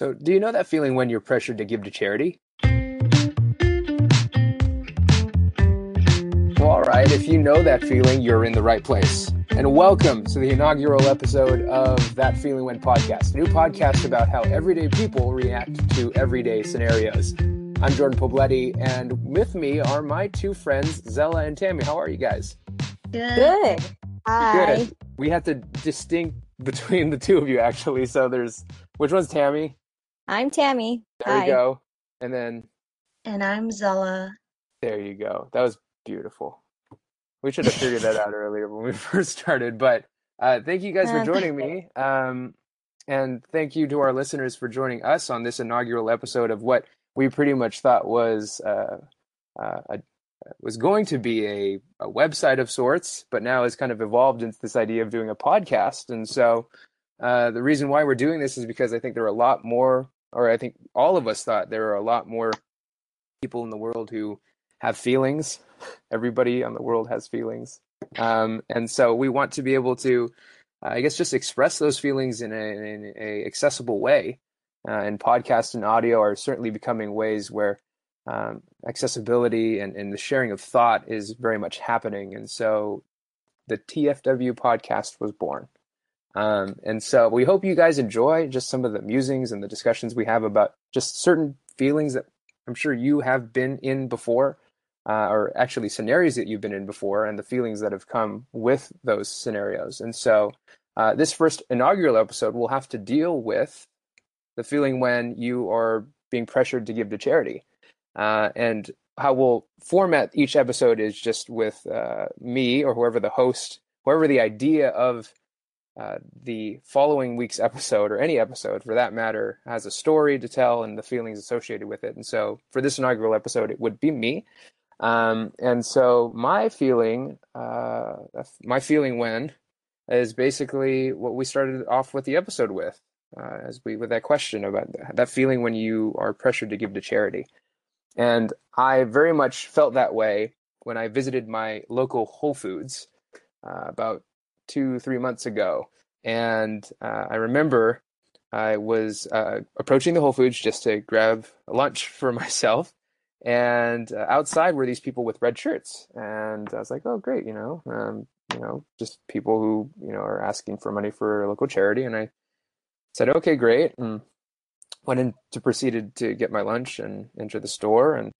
So, do you know that feeling when you're pressured to give to charity? Well, all right, if you know that feeling, you're in the right place. And welcome to the inaugural episode of That Feeling When podcast, a new podcast about how everyday people react to everyday scenarios. I'm Jordan Pobletti, and with me are my two friends, Zella and Tammy. How are you guys? Good. Good. Hi. Good. We have to distinct between the two of you, actually. So there's, which one's Tammy? I'm Tammy. There Hi. you go. And then And I'm Zella. there you go. That was beautiful. We should have figured that out earlier when we first started. But uh, thank you guys for Uh, joining me. Um, and thank you to our listeners for joining us on this inaugural episode of what we pretty much thought was uh, uh, a, was going to be a, a website of sorts, but now has kind of evolved into this idea of doing a podcast. And so uh, the reason why we're doing this is because I think there are a lot more, or I think all of us thought there are a lot more people in the world who have feelings. Everybody on the world has feelings. Um, and so we want to be able to, uh, I guess, just express those feelings in a, in a accessible way. Uh, and podcast and audio are certainly becoming ways where um, accessibility and, and the sharing of thought is very much happening. And so the TFW podcast was born. Um, and so we hope you guys enjoy just some of the musings and the discussions we have about just certain feelings that I'm sure you have been in before, uh, or actually scenarios that you've been in before, and the feelings that have come with those scenarios. And so uh, this first inaugural episode will have to deal with the feeling when you are being pressured to give to charity. Uh, and how we'll format each episode is just with uh, me or whoever the host, whoever the idea of uh, the following week's episode or any episode for that matter has a story to tell and the feelings associated with it. And so for this inaugural episode, it would be me. Um, and so my feeling, uh, my feeling when is basically what we started off with the episode with, uh, as we with that question about that feeling when you are pressured to give to charity. And I very much felt that way when I visited my local Whole Foods uh, about two, three months ago. And uh, I remember I was uh, approaching the Whole Foods just to grab lunch for myself. And uh, outside were these people with red shirts. And I was like, oh, great, you know, um, you know, just people who, you know, are asking for money for a local charity. And I said, okay, great. And went in to proceeded to get my lunch and enter the store. And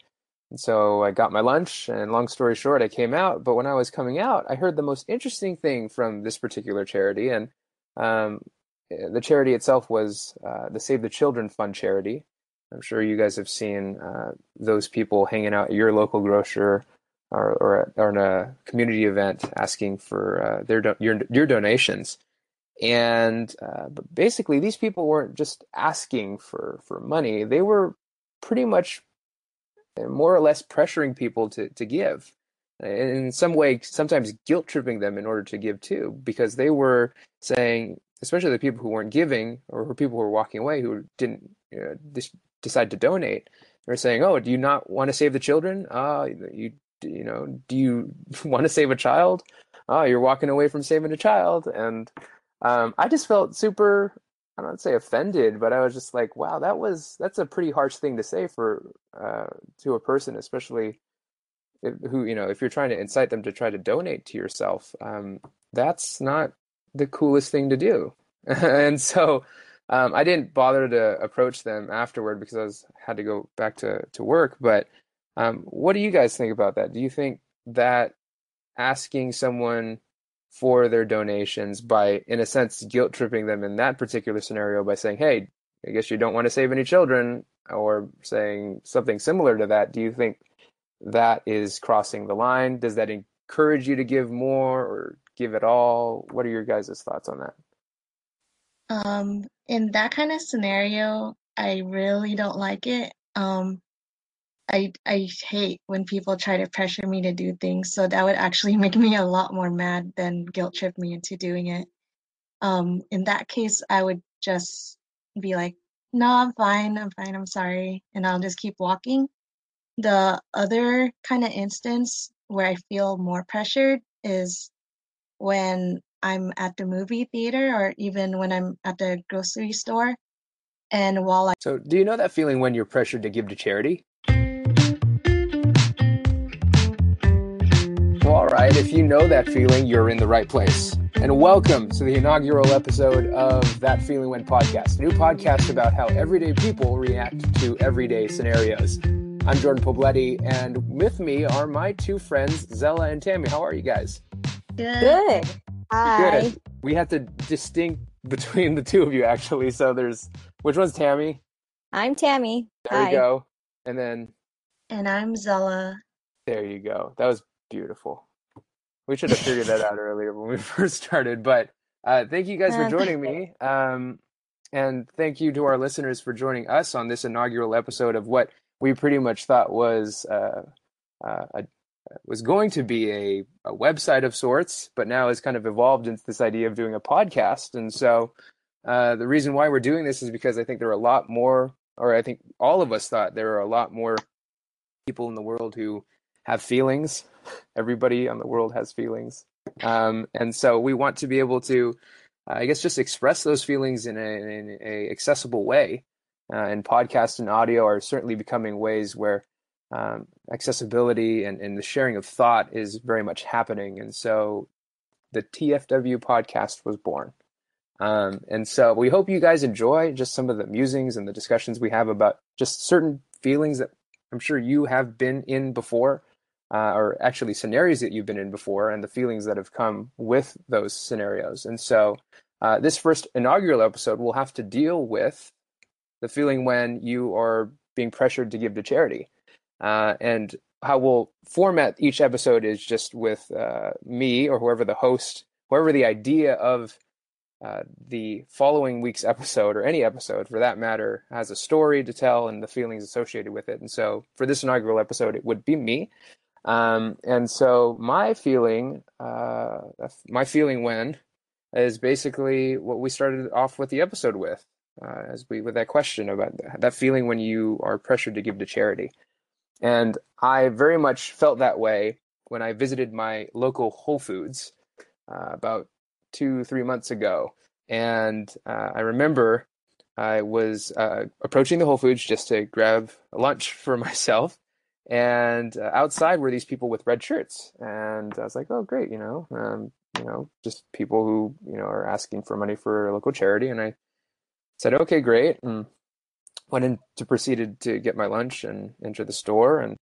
and so I got my lunch, and long story short, I came out. But when I was coming out, I heard the most interesting thing from this particular charity. And um, the charity itself was uh, the Save the Children Fund charity. I'm sure you guys have seen uh, those people hanging out at your local grocer or, or, or in a community event asking for uh, their do- your, your donations. And uh, basically, these people weren't just asking for, for money, they were pretty much more or less pressuring people to, to give in some way sometimes guilt tripping them in order to give too because they were saying especially the people who weren't giving or people who were walking away who didn't you know, decide to donate they're saying oh do you not want to save the children? Uh you you know do you want to save a child? Oh you're walking away from saving a child. And um, i just felt super I don't say offended, but I was just like, wow, that was that's a pretty harsh thing to say for uh, to a person, especially if, who you know if you're trying to incite them to try to donate to yourself. Um, that's not the coolest thing to do, and so um, I didn't bother to approach them afterward because I was had to go back to to work. But um, what do you guys think about that? Do you think that asking someone for their donations by, in a sense, guilt tripping them in that particular scenario by saying, hey, I guess you don't want to save any children, or saying something similar to that. Do you think that is crossing the line? Does that encourage you to give more or give it all? What are your guys' thoughts on that? Um, in that kind of scenario, I really don't like it. Um, I I hate when people try to pressure me to do things, so that would actually make me a lot more mad than guilt trip me into doing it. Um, in that case, I would just be like, "No, I'm fine. I'm fine. I'm sorry," and I'll just keep walking. The other kind of instance where I feel more pressured is when I'm at the movie theater or even when I'm at the grocery store And while I So, do you know that feeling when you're pressured to give to charity? All right, if you know that feeling, you're in the right place. And welcome to the inaugural episode of That Feeling When podcast, a new podcast about how everyday people react to everyday scenarios. I'm Jordan Pobletti, and with me are my two friends, Zella and Tammy. How are you guys? good, Good. Hi. Good. We have to distinct between the two of you, actually. So there's which one's Tammy? I'm Tammy. There Hi. we go. And then and I'm Zella. There you go. That was beautiful. We should have figured that out earlier when we first started. But uh, thank you guys for joining me. Um, and thank you to our listeners for joining us on this inaugural episode of what we pretty much thought was uh, uh, a, was going to be a, a website of sorts, but now has kind of evolved into this idea of doing a podcast. And so uh, the reason why we're doing this is because I think there are a lot more, or I think all of us thought there are a lot more people in the world who have feelings. Everybody on the world has feelings. Um, and so we want to be able to, uh, I guess, just express those feelings in a, in a accessible way. Uh, and podcast and audio are certainly becoming ways where um, accessibility and, and the sharing of thought is very much happening. And so the TFW podcast was born. Um, and so we hope you guys enjoy just some of the musings and the discussions we have about just certain feelings that I'm sure you have been in before, uh, or actually scenarios that you've been in before, and the feelings that have come with those scenarios. And so uh, this first inaugural episode will have to deal with the feeling when you are being pressured to give to charity. Uh, and how we'll format each episode is just with uh, me or whoever the host, whoever the idea of uh, the following week's episode or any episode for that matter has a story to tell and the feelings associated with it. And so for this inaugural episode, it would be me. Um, and so my feeling, uh, my feeling when is basically what we started off with the episode with, uh, as we with that question about that feeling when you are pressured to give to charity. And I very much felt that way when I visited my local Whole Foods uh, about two, three months ago. And uh, I remember I was uh, approaching the Whole Foods just to grab lunch for myself. And uh, outside were these people with red shirts. And I was like, oh, great, you know, um, you know, just people who, you know, are asking for money for a local charity. And I said, okay, great. And went in to proceeded to get my lunch and enter the store. And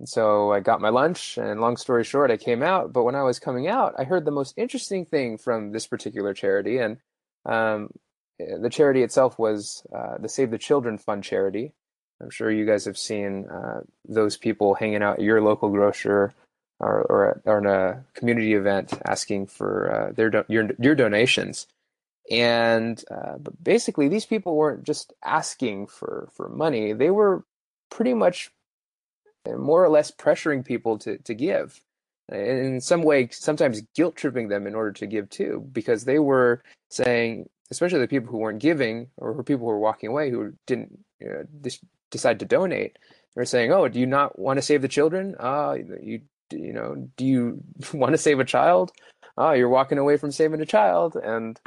and so I got my lunch, and long story short, I came out. But when I was coming out, I heard the most interesting thing from this particular charity. And um, the charity itself was uh, the Save the Children Fund charity. I'm sure you guys have seen uh, those people hanging out at your local grocer or, or, or in a community event asking for uh, their do- your, your donations. And uh, but basically, these people weren't just asking for, for money, they were pretty much more or less pressuring people to, to give in some way sometimes guilt tripping them in order to give too because they were saying especially the people who weren't giving or people who were walking away who didn't you know, decide to donate. They're saying oh do you not want to save the children? Uh you you know do you want to save a child? Oh you're walking away from saving a child. And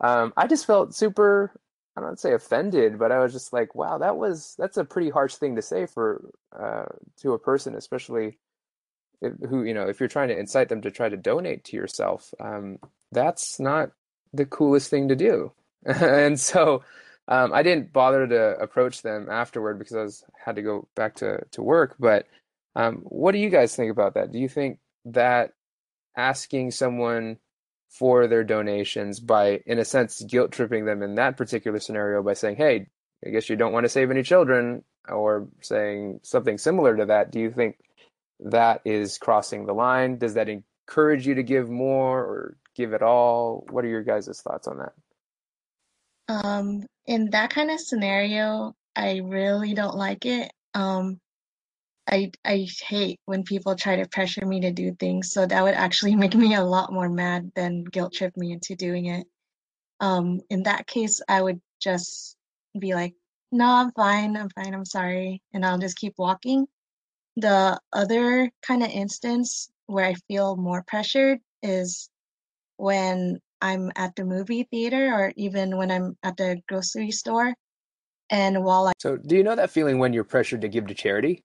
um, i just felt super I don't say offended, but I was just like, wow, that was that's a pretty harsh thing to say for uh, to a person, especially if, who you know if you're trying to incite them to try to donate to yourself. Um, that's not the coolest thing to do, and so um, I didn't bother to approach them afterward because I was had to go back to to work. But um, what do you guys think about that? Do you think that asking someone for their donations by, in a sense, guilt tripping them in that particular scenario by saying, hey, I guess you don't want to save any children, or saying something similar to that. Do you think that is crossing the line? Does that encourage you to give more or give it all? What are your guys' thoughts on that? Um, in that kind of scenario, I really don't like it. Um, I I hate when people try to pressure me to do things, so that would actually make me a lot more mad than guilt trip me into doing it. Um, in that case, I would just be like, "No, I'm fine. I'm fine. I'm sorry," and I'll just keep walking. The other kind of instance where I feel more pressured is when I'm at the movie theater or even when I'm at the grocery store And while I So, do you know that feeling when you're pressured to give to charity?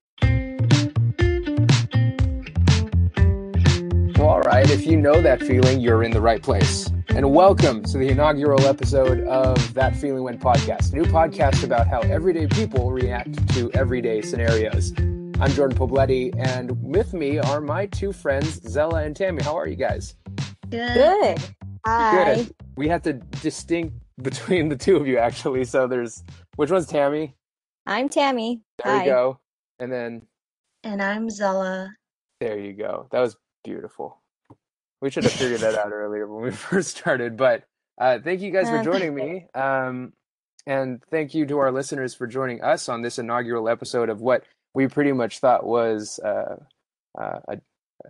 Well, all right, if you know that feeling, you're in the right place. And welcome to the inaugural episode of That Feeling When podcast, a new podcast about how everyday people react to everyday scenarios. I'm Jordan Pobletti, and with me are my two friends, Zella and Tammy. How are you guys? good, Good. Hi. Good. We have to distinct between the two of you, actually. So there's which one's Tammy? I'm Tammy. There Hi. we go. And then and I'm Zella. There you go. That was beautiful. We should have figured that out earlier when we first started. But uh, thank you guys for Um, joining me. Um, and thank you to our listeners for joining us on this inaugural episode of what we pretty much thought was uh, uh, a,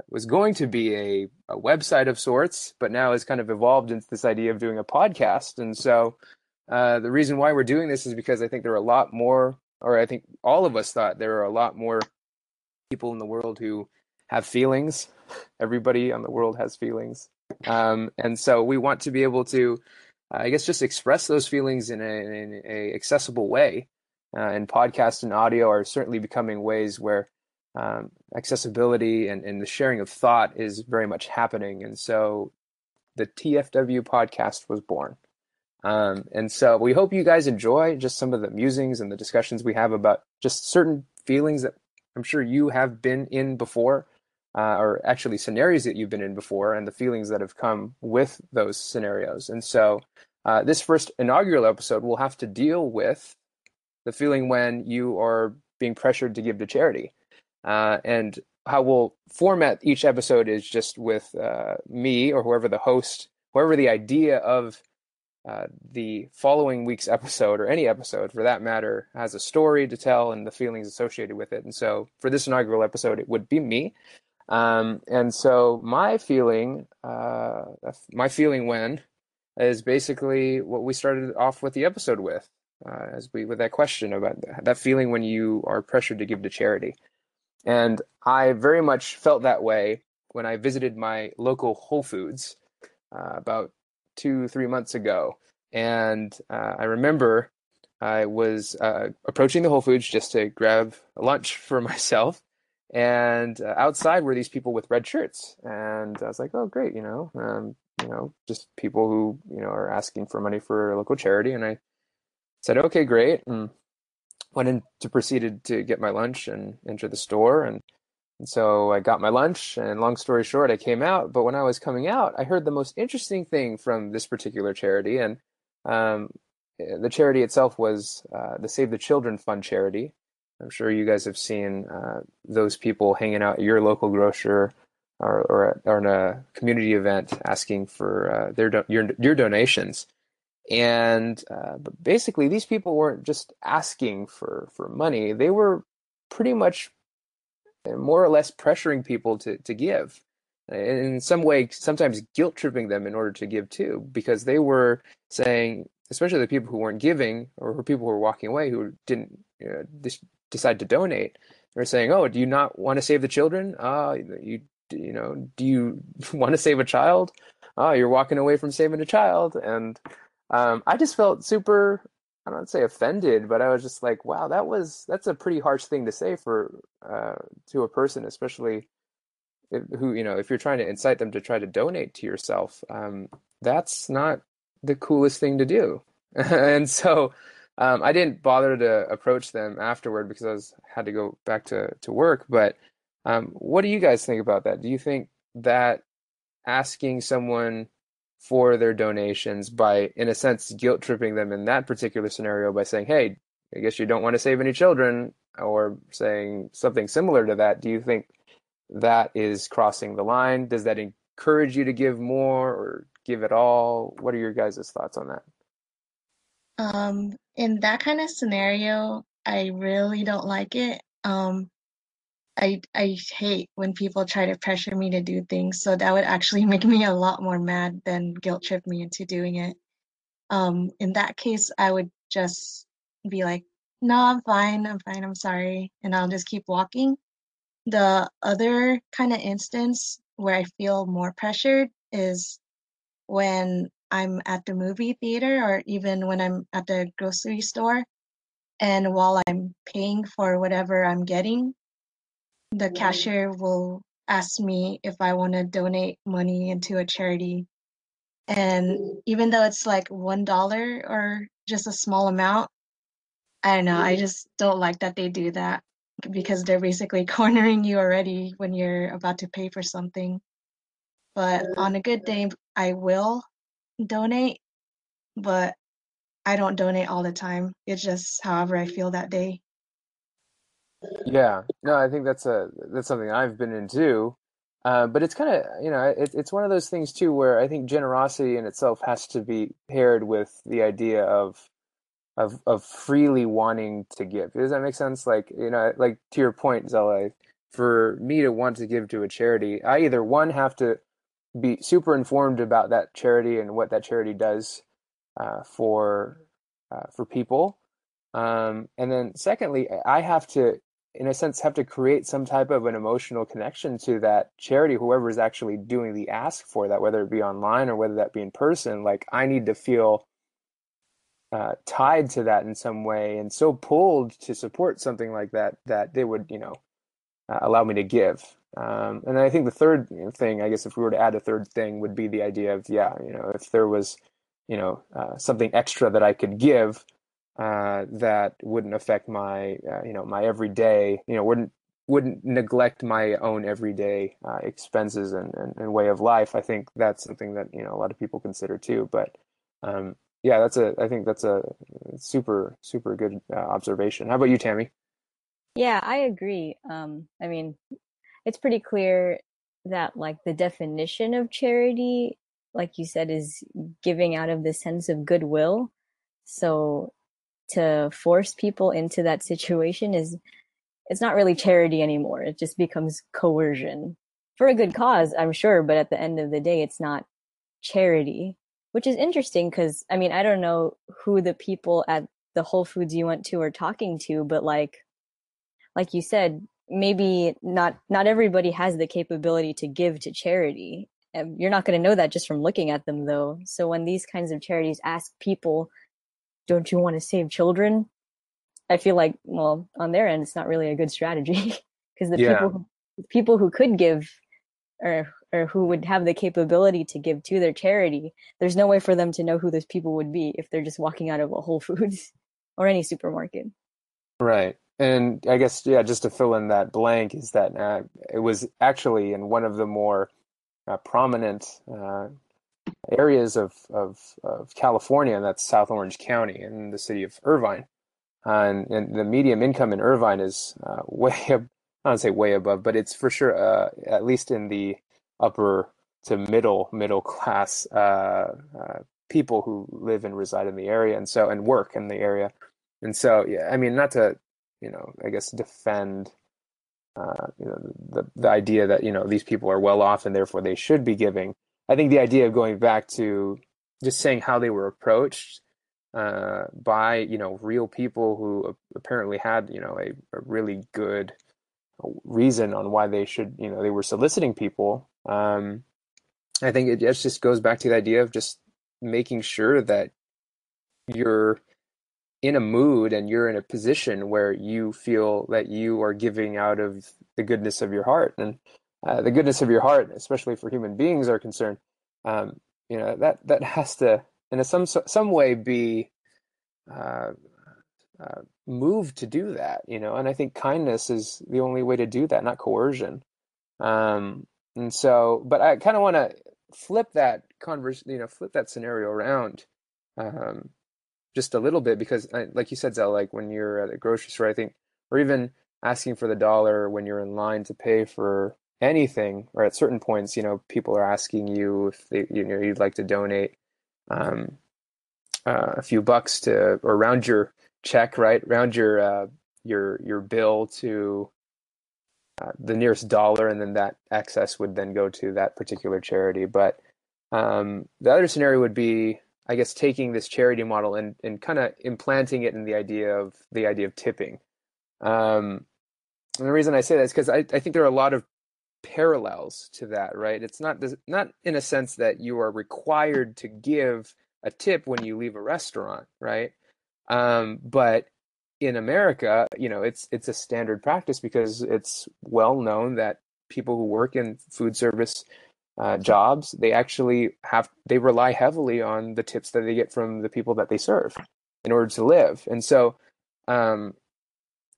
was going to be a, a website of sorts, but now has kind of evolved into this idea of doing a podcast. And so uh, the reason why we're doing this is because I think there are a lot more, or I think all of us thought there are a lot more people in the world who have feelings. Everybody on the world has feelings. Um, and so we want to be able to, uh, I guess, just express those feelings in a, in a accessible way. Uh, and podcast and audio are certainly becoming ways where um, accessibility and, and the sharing of thought is very much happening. And so the TFW podcast was born. Um, and so we hope you guys enjoy just some of the musings and the discussions we have about just certain feelings that I'm sure you have been in before, uh, or actually scenarios that you've been in before, and the feelings that have come with those scenarios. And so uh, this first inaugural episode will have to deal with the feeling when you are being pressured to give to charity. Uh, and how we'll format each episode is just with uh, me or whoever the host, whoever the idea of uh, the following week's episode or any episode for that matter has a story to tell and the feelings associated with it. And so for this inaugural episode, it would be me. Um, and so my feeling, uh, my feeling when is basically what we started off with the episode with, uh, as we with that question about that feeling when you are pressured to give to charity. And I very much felt that way when I visited my local Whole Foods uh, about two, three months ago. And uh, I remember I was uh, approaching the Whole Foods just to grab lunch for myself. And uh, outside were these people with red shirts. And I was like, oh, great, you know, um, you know, just people who, you know, are asking for money for a local charity. And I said, okay, great. And went to proceeded to get my lunch and enter the store. And and so I got my lunch, and long story short, I came out. But when I was coming out, I heard the most interesting thing from this particular charity. And um, the charity itself was uh, the Save the Children Fund charity. I'm sure you guys have seen uh, those people hanging out at your local grocer or, or, at, or in a community event asking for uh, their do- your, your donations. And uh, but basically, these people weren't just asking for, for money, they were pretty much more or less pressuring people to, to give in some way sometimes guilt tripping them in order to give too because they were saying especially the people who weren't giving or people who were walking away who didn't you know, decide to donate they're saying oh do you not want to save the children? Uh you you know do you want to save a child? Oh you're walking away from saving a child. And um, i just felt super I don't say offended, but I was just like, wow, that was that's a pretty harsh thing to say for uh, to a person, especially if, who you know if you're trying to incite them to try to donate to yourself. Um, that's not the coolest thing to do, and so um, I didn't bother to approach them afterward because I was had to go back to to work. But um, what do you guys think about that? Do you think that asking someone for their donations by, in a sense, guilt tripping them in that particular scenario by saying, hey, I guess you don't want to save any children, or saying something similar to that. Do you think that is crossing the line? Does that encourage you to give more or give it all? What are your guys' thoughts on that? Um, in that kind of scenario, I really don't like it. Um, I I hate when people try to pressure me to do things, so that would actually make me a lot more mad than guilt trip me into doing it. Um, in that case, I would just be like, "No, I'm fine. I'm fine. I'm sorry," and I'll just keep walking. The other kind of instance where I feel more pressured is when I'm at the movie theater or even when I'm at the grocery store And while I'm paying for whatever I'm getting, the cashier will ask me if I want to donate money into a charity. And even though it's like one dollar or just a small amount, I don't know, I mm-hmm. just don't like that they do that because they're basically cornering you already when you're about to pay for something. But on a good day, I will donate, but I don't donate all the time. It's just however I feel that day. Yeah, no, I think that's a that's something I've been into. Uh, but it's kind of, you know, it, it's one of those things too where I think generosity in itself has to be paired with the idea of of of freely wanting to give. Does that make sense? Like, you know, like to your point, Zella, for me to want to give to a charity, I either one have to be super informed about that charity and what that charity does uh, for uh, for people, um, and then secondly, I have to, in a sense, have to create some type of an emotional connection to that charity, whoever is actually doing the ask for that, whether it be online or whether that be in person. Like, I need to feel uh, tied to that in some way and so pulled to support something like that that they would, you know, uh, allow me to give. Um, and I think the third thing, I guess, if we were to add a third thing, would be the idea of, yeah, you know, if there was, you know, uh, something extra that I could give uh, that wouldn't affect my, uh, you know, my everyday, you know, wouldn't wouldn't neglect my own everyday uh, expenses and, and, and, way of life. I think that's something that you know a lot of people consider too. But um, yeah, that's a. I think that's a super super good uh, observation. How about you, Tammy? Yeah, I agree. Um, I mean, it's pretty clear that like the definition of charity, like you said, is giving out of the sense of goodwill. So to force people into that situation is it's not really charity anymore. It just becomes coercion for a good cause, I'm sure, but at the end of the day, it's not charity which is interesting because I mean, I don't know who the people at the Whole Foods you went to are talking to, but like, like you said, maybe not not everybody has the capability to give to charity. You're not going to know that just from looking at them, though. So when these kinds of charities ask people, "Don't you want to save children?" I feel like, well, on their end, it's not really a good strategy because the yeah. people people who could give or or who would have the capability to give to their charity, there's no way for them to know who those people would be if they're just walking out of a Whole Foods or any supermarket. Right. And I guess, yeah, just to fill in that blank, is that uh, it was actually in one of the more uh, prominent uh, areas of, of, of, California, and that's South Orange County and the city of Irvine. and, and the medium income in Irvine is uh, way, I don't say way above, but it's for sure, uh, at least in the upper to middle middle class uh, uh, people who live and reside in the area and so and work in the area and so yeah i mean not to you know i guess defend uh, you know the the idea that you know these people are well off and therefore they should be giving i think the idea of going back to just saying how they were approached uh, by you know real people who apparently had you know a, a really good reason on why they should you know they were soliciting people um, I think it just goes back to the idea of just making sure that you're in a mood and you're in a position where you feel that you are giving out of the goodness of your heart. And uh, the goodness of your heart, especially for human beings are concerned. Um, you know that that has to, in some some way, be uh, uh, moved to do that. You know, and I think kindness is the only way to do that, not coercion. Um, and so, but I kind of want to flip that converse, you know, flip that scenario around um, just a little bit because, like you said, Zell, like when you're at a grocery store, I think, or even asking for the dollar when you're in line to pay for anything, or at certain points, you know, people are asking you if they, you know, you'd like to donate um, uh, a few bucks to, or round your check, right, round your uh, your your bill to uh, the nearest dollar, and then that excess would then go to that particular charity. But um, the other scenario would be, I guess, taking this charity model and and kind of implanting it in the idea of the idea of tipping. Um, and the reason I say that is because I, I think there are a lot of parallels to that, right? It's not not in a sense that you are required to give a tip when you leave a restaurant, right? Um, but in America, you know, it's it's a standard practice because it's well known that people who work in food service uh, jobs they actually have they rely heavily on the tips that they get from the people that they serve in order to live. And so, um,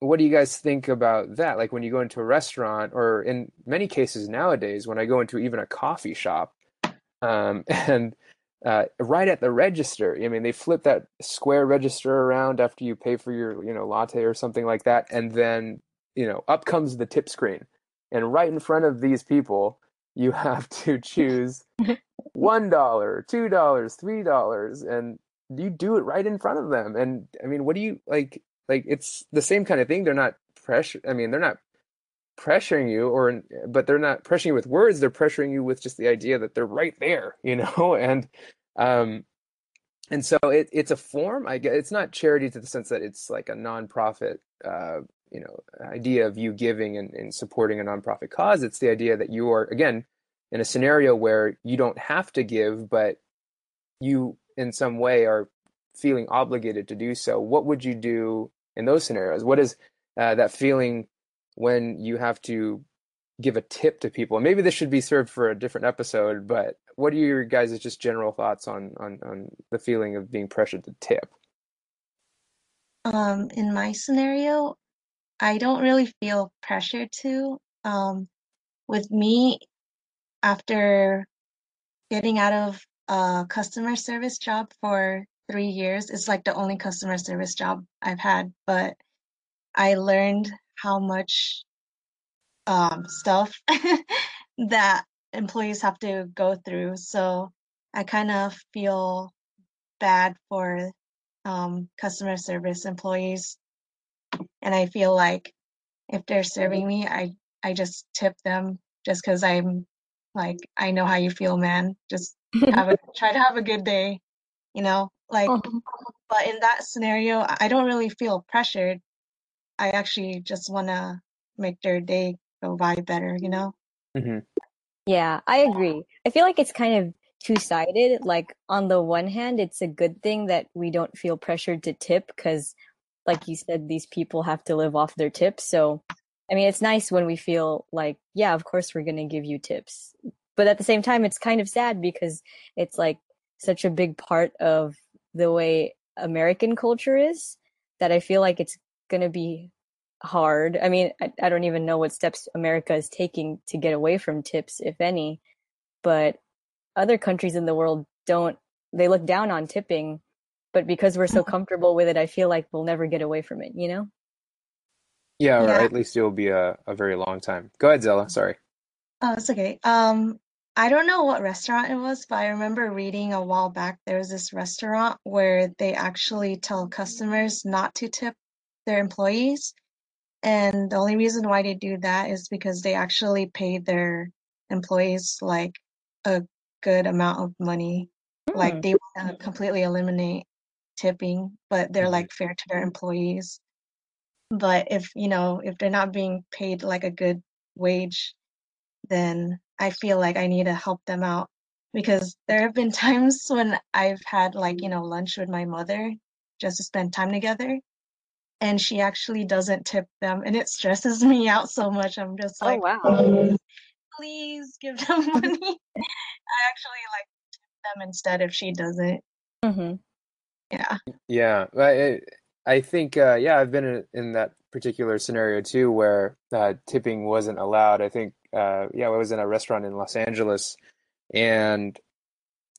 what do you guys think about that? Like when you go into a restaurant, or in many cases nowadays, when I go into even a coffee shop, um, and uh, right at the register, I mean, they flip that square register around after you pay for your, you know, latte or something like that, and then you know, up comes the tip screen, and right in front of these people, you have to choose one dollar, two dollars, three dollars, and you do it right in front of them. And I mean, what do you like? Like it's the same kind of thing. They're not pressure. I mean, they're not pressuring you, or but they're not pressuring you with words. They're pressuring you with just the idea that they're right there, you know. And um, and so it, it's a form. I guess it's not charity to the sense that it's like a nonprofit. Uh, you know, idea of you giving and, and supporting a nonprofit cause. It's the idea that you are again in a scenario where you don't have to give, but you in some way are feeling obligated to do so, what would you do in those scenarios? What is uh, that feeling when you have to give a tip to people? And maybe this should be served for a different episode, but what are your guys' just general thoughts on on on the feeling of being pressured to tip? Um, in my scenario, I don't really feel pressured to. Um, with me, after getting out of a customer service job for three years. It's like the only customer service job I've had, but I learned how much um, stuff that employees have to go through. So I kind of feel bad for um, customer service employees. And I feel like if they're serving me, I, I just tip them just because I'm like, I know how you feel, man. Just have a try to have a good day you know like uh-huh. but in that scenario i don't really feel pressured i actually just want to make their day go by better you know mm-hmm. yeah i agree i feel like it's kind of two-sided like on the one hand it's a good thing that we don't feel pressured to tip because like you said these people have to live off their tips so i mean it's nice when we feel like yeah of course we're going to give you tips but at the same time it's kind of sad because it's like such a big part of the way american culture is that i feel like it's going to be hard. I mean I, I, don't even know what steps america is taking to get away from tips if any but other countries in the world don't they look down on tipping but because we're so comfortable with it i feel like we'll never get away from it you know? Yeah or yeah. at least it'll be a, a very long time. Go ahead zella sorry. Oh it's okay. Um I don't know what restaurant it was, but I remember reading a while back there was this restaurant where they actually tell customers not to tip their employees. And the only reason why they do that is because they actually pay their employees like a good amount of money. Mm. Like hmm. they want to completely eliminate tipping, but they're like fair to their employees. But if, you know, if they're not being paid like a good wage, then I feel like I need to help them out because there have been times when I've had like, you know, lunch with my mother just to spend time together and she actually doesn't tip them and it stresses me out so much. I'm just oh, like, oh, wow. please, please give them money. I actually like tip them instead if she doesn't. Mm-hmm. Yeah. Yeah. I, I think, uh, yeah, I've been in, in that particular scenario too where uh, tipping wasn't allowed. I think uh, yeah, I was in a restaurant in Los Angeles, and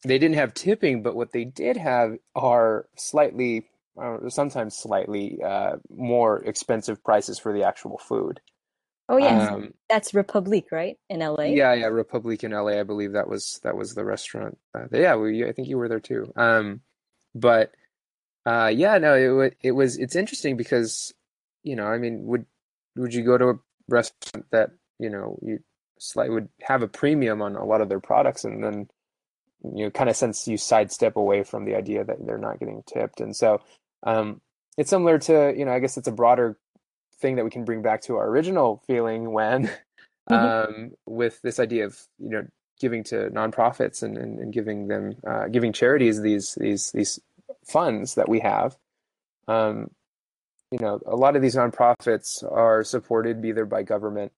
they didn't have tipping, but what they did have are slightly, uh, sometimes slightly uh, more expensive prices for the actual food. Oh yes, um, that's Republique, right, in LA. Yeah, yeah, Republique in LA. I believe that was that was the restaurant. Uh, yeah, we, I think you were there too. Um, but uh, yeah, no, it it was it's interesting because you know, I mean, would would you go to a restaurant that you know you slightly would have a premium on a lot of their products and then you know kind of since you sidestep away from the idea that they're not getting tipped and so um, it's similar to you know i guess it's a broader thing that we can bring back to our original feeling when mm-hmm. um, with this idea of you know giving to nonprofits and, and, and giving them uh, giving charities these these these funds that we have um, you know, a lot of these nonprofits are supported either by government,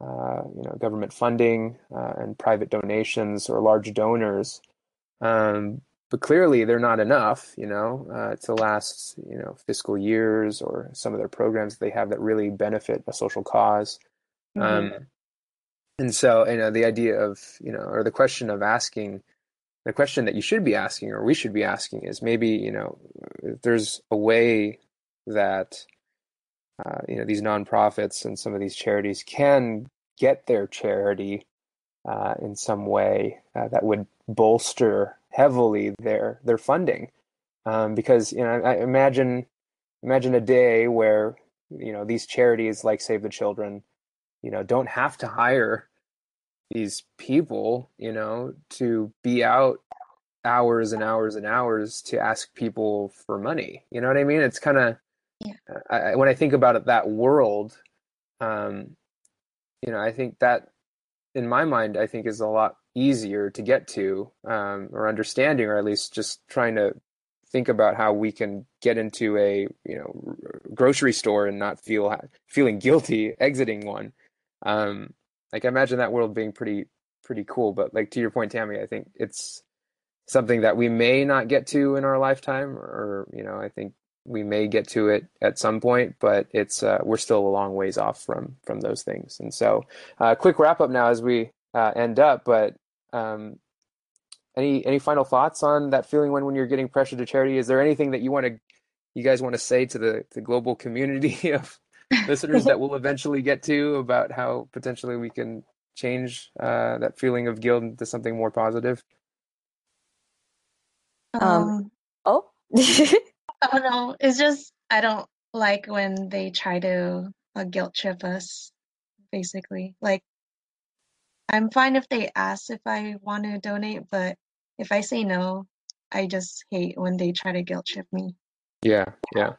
uh, you know, government funding uh, and private donations or large donors. Um, but clearly, they're not enough, you know, uh, to last, you know, fiscal years or some of their programs that they have that really benefit a social because mm-hmm. Um, and so, you know, the idea of, you know, or the question of asking, the question that you should be asking, or we should be asking, is maybe, you know, there's a way that uh, you know these nonprofits and some of these charities can get their charity uh, in some way uh, that would bolster heavily their their funding. Um, because you know I, I imagine imagine a day where you know these charities like Save the Children you know don't have to hire these people you know to be out hours and hours and hours to ask people for money. You know what i mean? It's kind of yeah. I, when I think about it, that world, um, you know, I think that in my mind, I think is a lot easier to get to um, or understanding, or at least just trying to think about how we can get into a you know grocery store and not feel feeling guilty exiting one. Um, like I imagine that world being pretty pretty cool. But like to your point, Tammy, I think it's something that we may not get to in our lifetime, or you know, I think we may get to it at some point, but it's uh, we're still a long ways off from from those things. And so, uh, quick wrap up now as we uh, end up. But um, any any final thoughts on that feeling when when you're getting pressure to charity? Is there anything that you want to you guys want to say to the the global community of listeners that we'll eventually get to about how potentially we can change uh, that feeling of guilt into something more positive? Um. um oh. Oh no, it's just I don't like when they try to uh, guilt trip us. Basically, like I'm fine if they ask if I want to donate, but if I say no, I just hate when they try to guilt trip me. Yeah, yeah.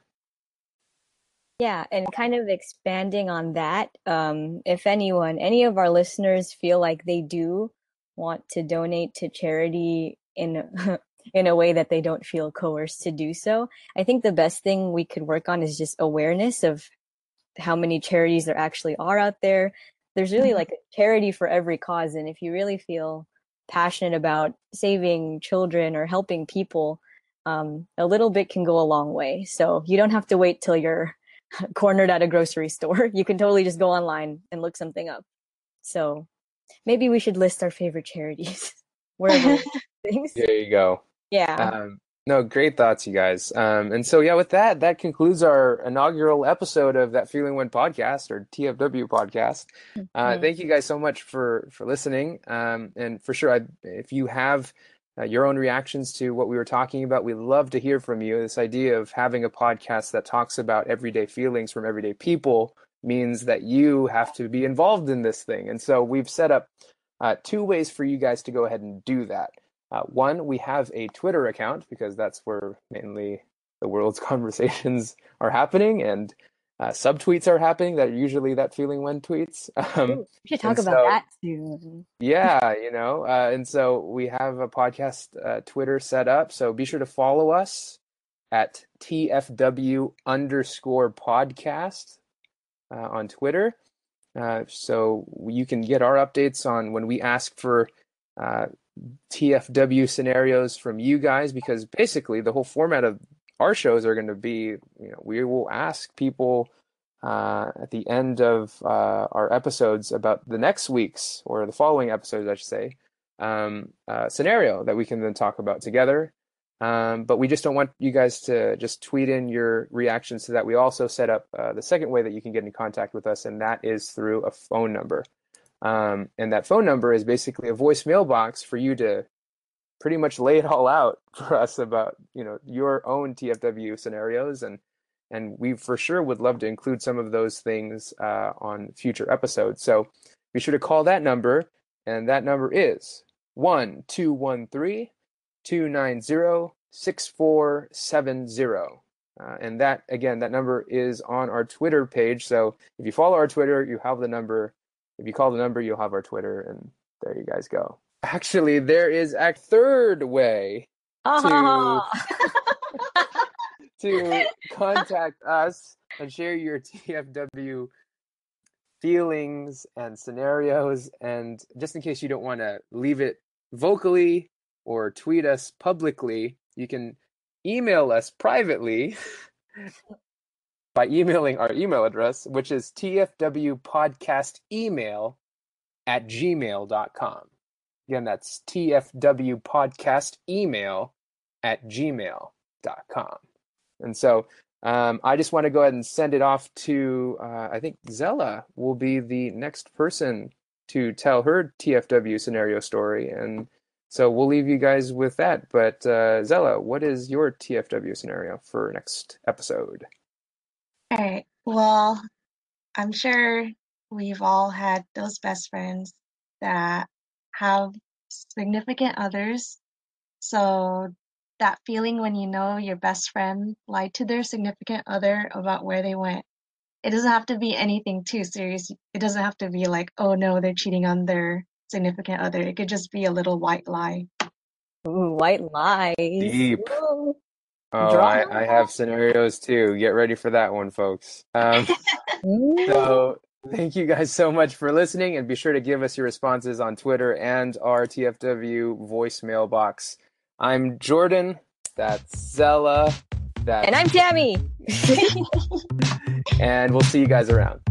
Yeah, and kind of expanding on that, um, if anyone, any of our listeners feel like they do want to donate to charity in in a way that they don't feel coerced to do so. I think the best thing we could work on is just awareness of how many charities there actually are out there. There's really mm-hmm. like a charity for every cause. And if you really feel passionate about saving children or helping people, um, a little bit can go a long way. So you don't have to wait till you're cornered at a grocery store. You can totally just go online and look something up. So maybe we should list our favorite charities wherever things. There you go. Yeah. Um, no, great thoughts, you guys. Um, and so, yeah, with that, that concludes our inaugural episode of that Feeling When podcast or TFW podcast. Uh, mm-hmm. Thank you guys so much for for listening. Um, and for sure, I, if you have uh, your own reactions to what we were talking about, we'd love to hear from you. This idea of having a podcast that talks about everyday feelings from everyday people means that you have to be involved in this thing. And so, we've set up uh, two ways for you guys to go ahead and do that. Uh, one, we have a Twitter account because that's where mainly the world's conversations are happening and uh, subtweets are happening that are usually that feeling when tweets. Um, Ooh, we should talk about so, that soon. yeah, you know, uh, and so we have a podcast uh, Twitter set up. So be sure to follow us at TFW underscore podcast uh, on Twitter. Uh, so you can get our updates on when we ask for uh, TFW scenarios from you guys because basically the whole format of our shows are going to be, you know, we will ask people uh, at the end of uh, our episodes about the next week's or the following episodes, I should say, um, uh, scenario that we can then talk about together. Um, but we just don't want you guys to just tweet in your reactions to that. We also set up uh, the second way that you can get in contact with us, and that is through a phone number. Um, and that phone number is basically a voicemail box for you to pretty much lay it all out for us about you know your own TFW scenarios and and we for sure would love to include some of those things uh, on future episodes. So be sure to call that number, and that number is one two one three two nine zero six four seven zero. Uh, and that again, that number is on our Twitter page. So if you follow our Twitter, you have the number if you call the number, you'll have our Twitter, and there you guys go. Actually, there is a third way to to contact us and share your TFW feelings and scenarios. And just in case you don't want to leave it vocally or tweet us publicly, you can email us privately by emailing our email address, which is tfwpodcastemail at gmail.com. Again, that's tfwpodcastemail at gmail.com. And so um, I just want to go ahead and send it off to, uh, I think Zella will be the next person to tell her TFW scenario story. And so we'll leave you guys with that. But uh, Zella, what is your TFW scenario for next episode? All right. Well, I'm sure we've all had those best friends that have significant others. So that feeling when you know your best friend lied to their significant other about where they went. It doesn't have to be anything too serious. It doesn't have to be like, oh no, they're cheating on their significant other. It could just be a little white lie. Ooh, white lies. Deep. Ooh. Oh, I, I have scenarios too. Get ready for that one, folks. Um, so thank you guys so much for listening, and be sure to give us your responses on Twitter and our TFW voicemail box. I'm Jordan. That's Zella. That's And I'm Tammy. and we'll see you guys around.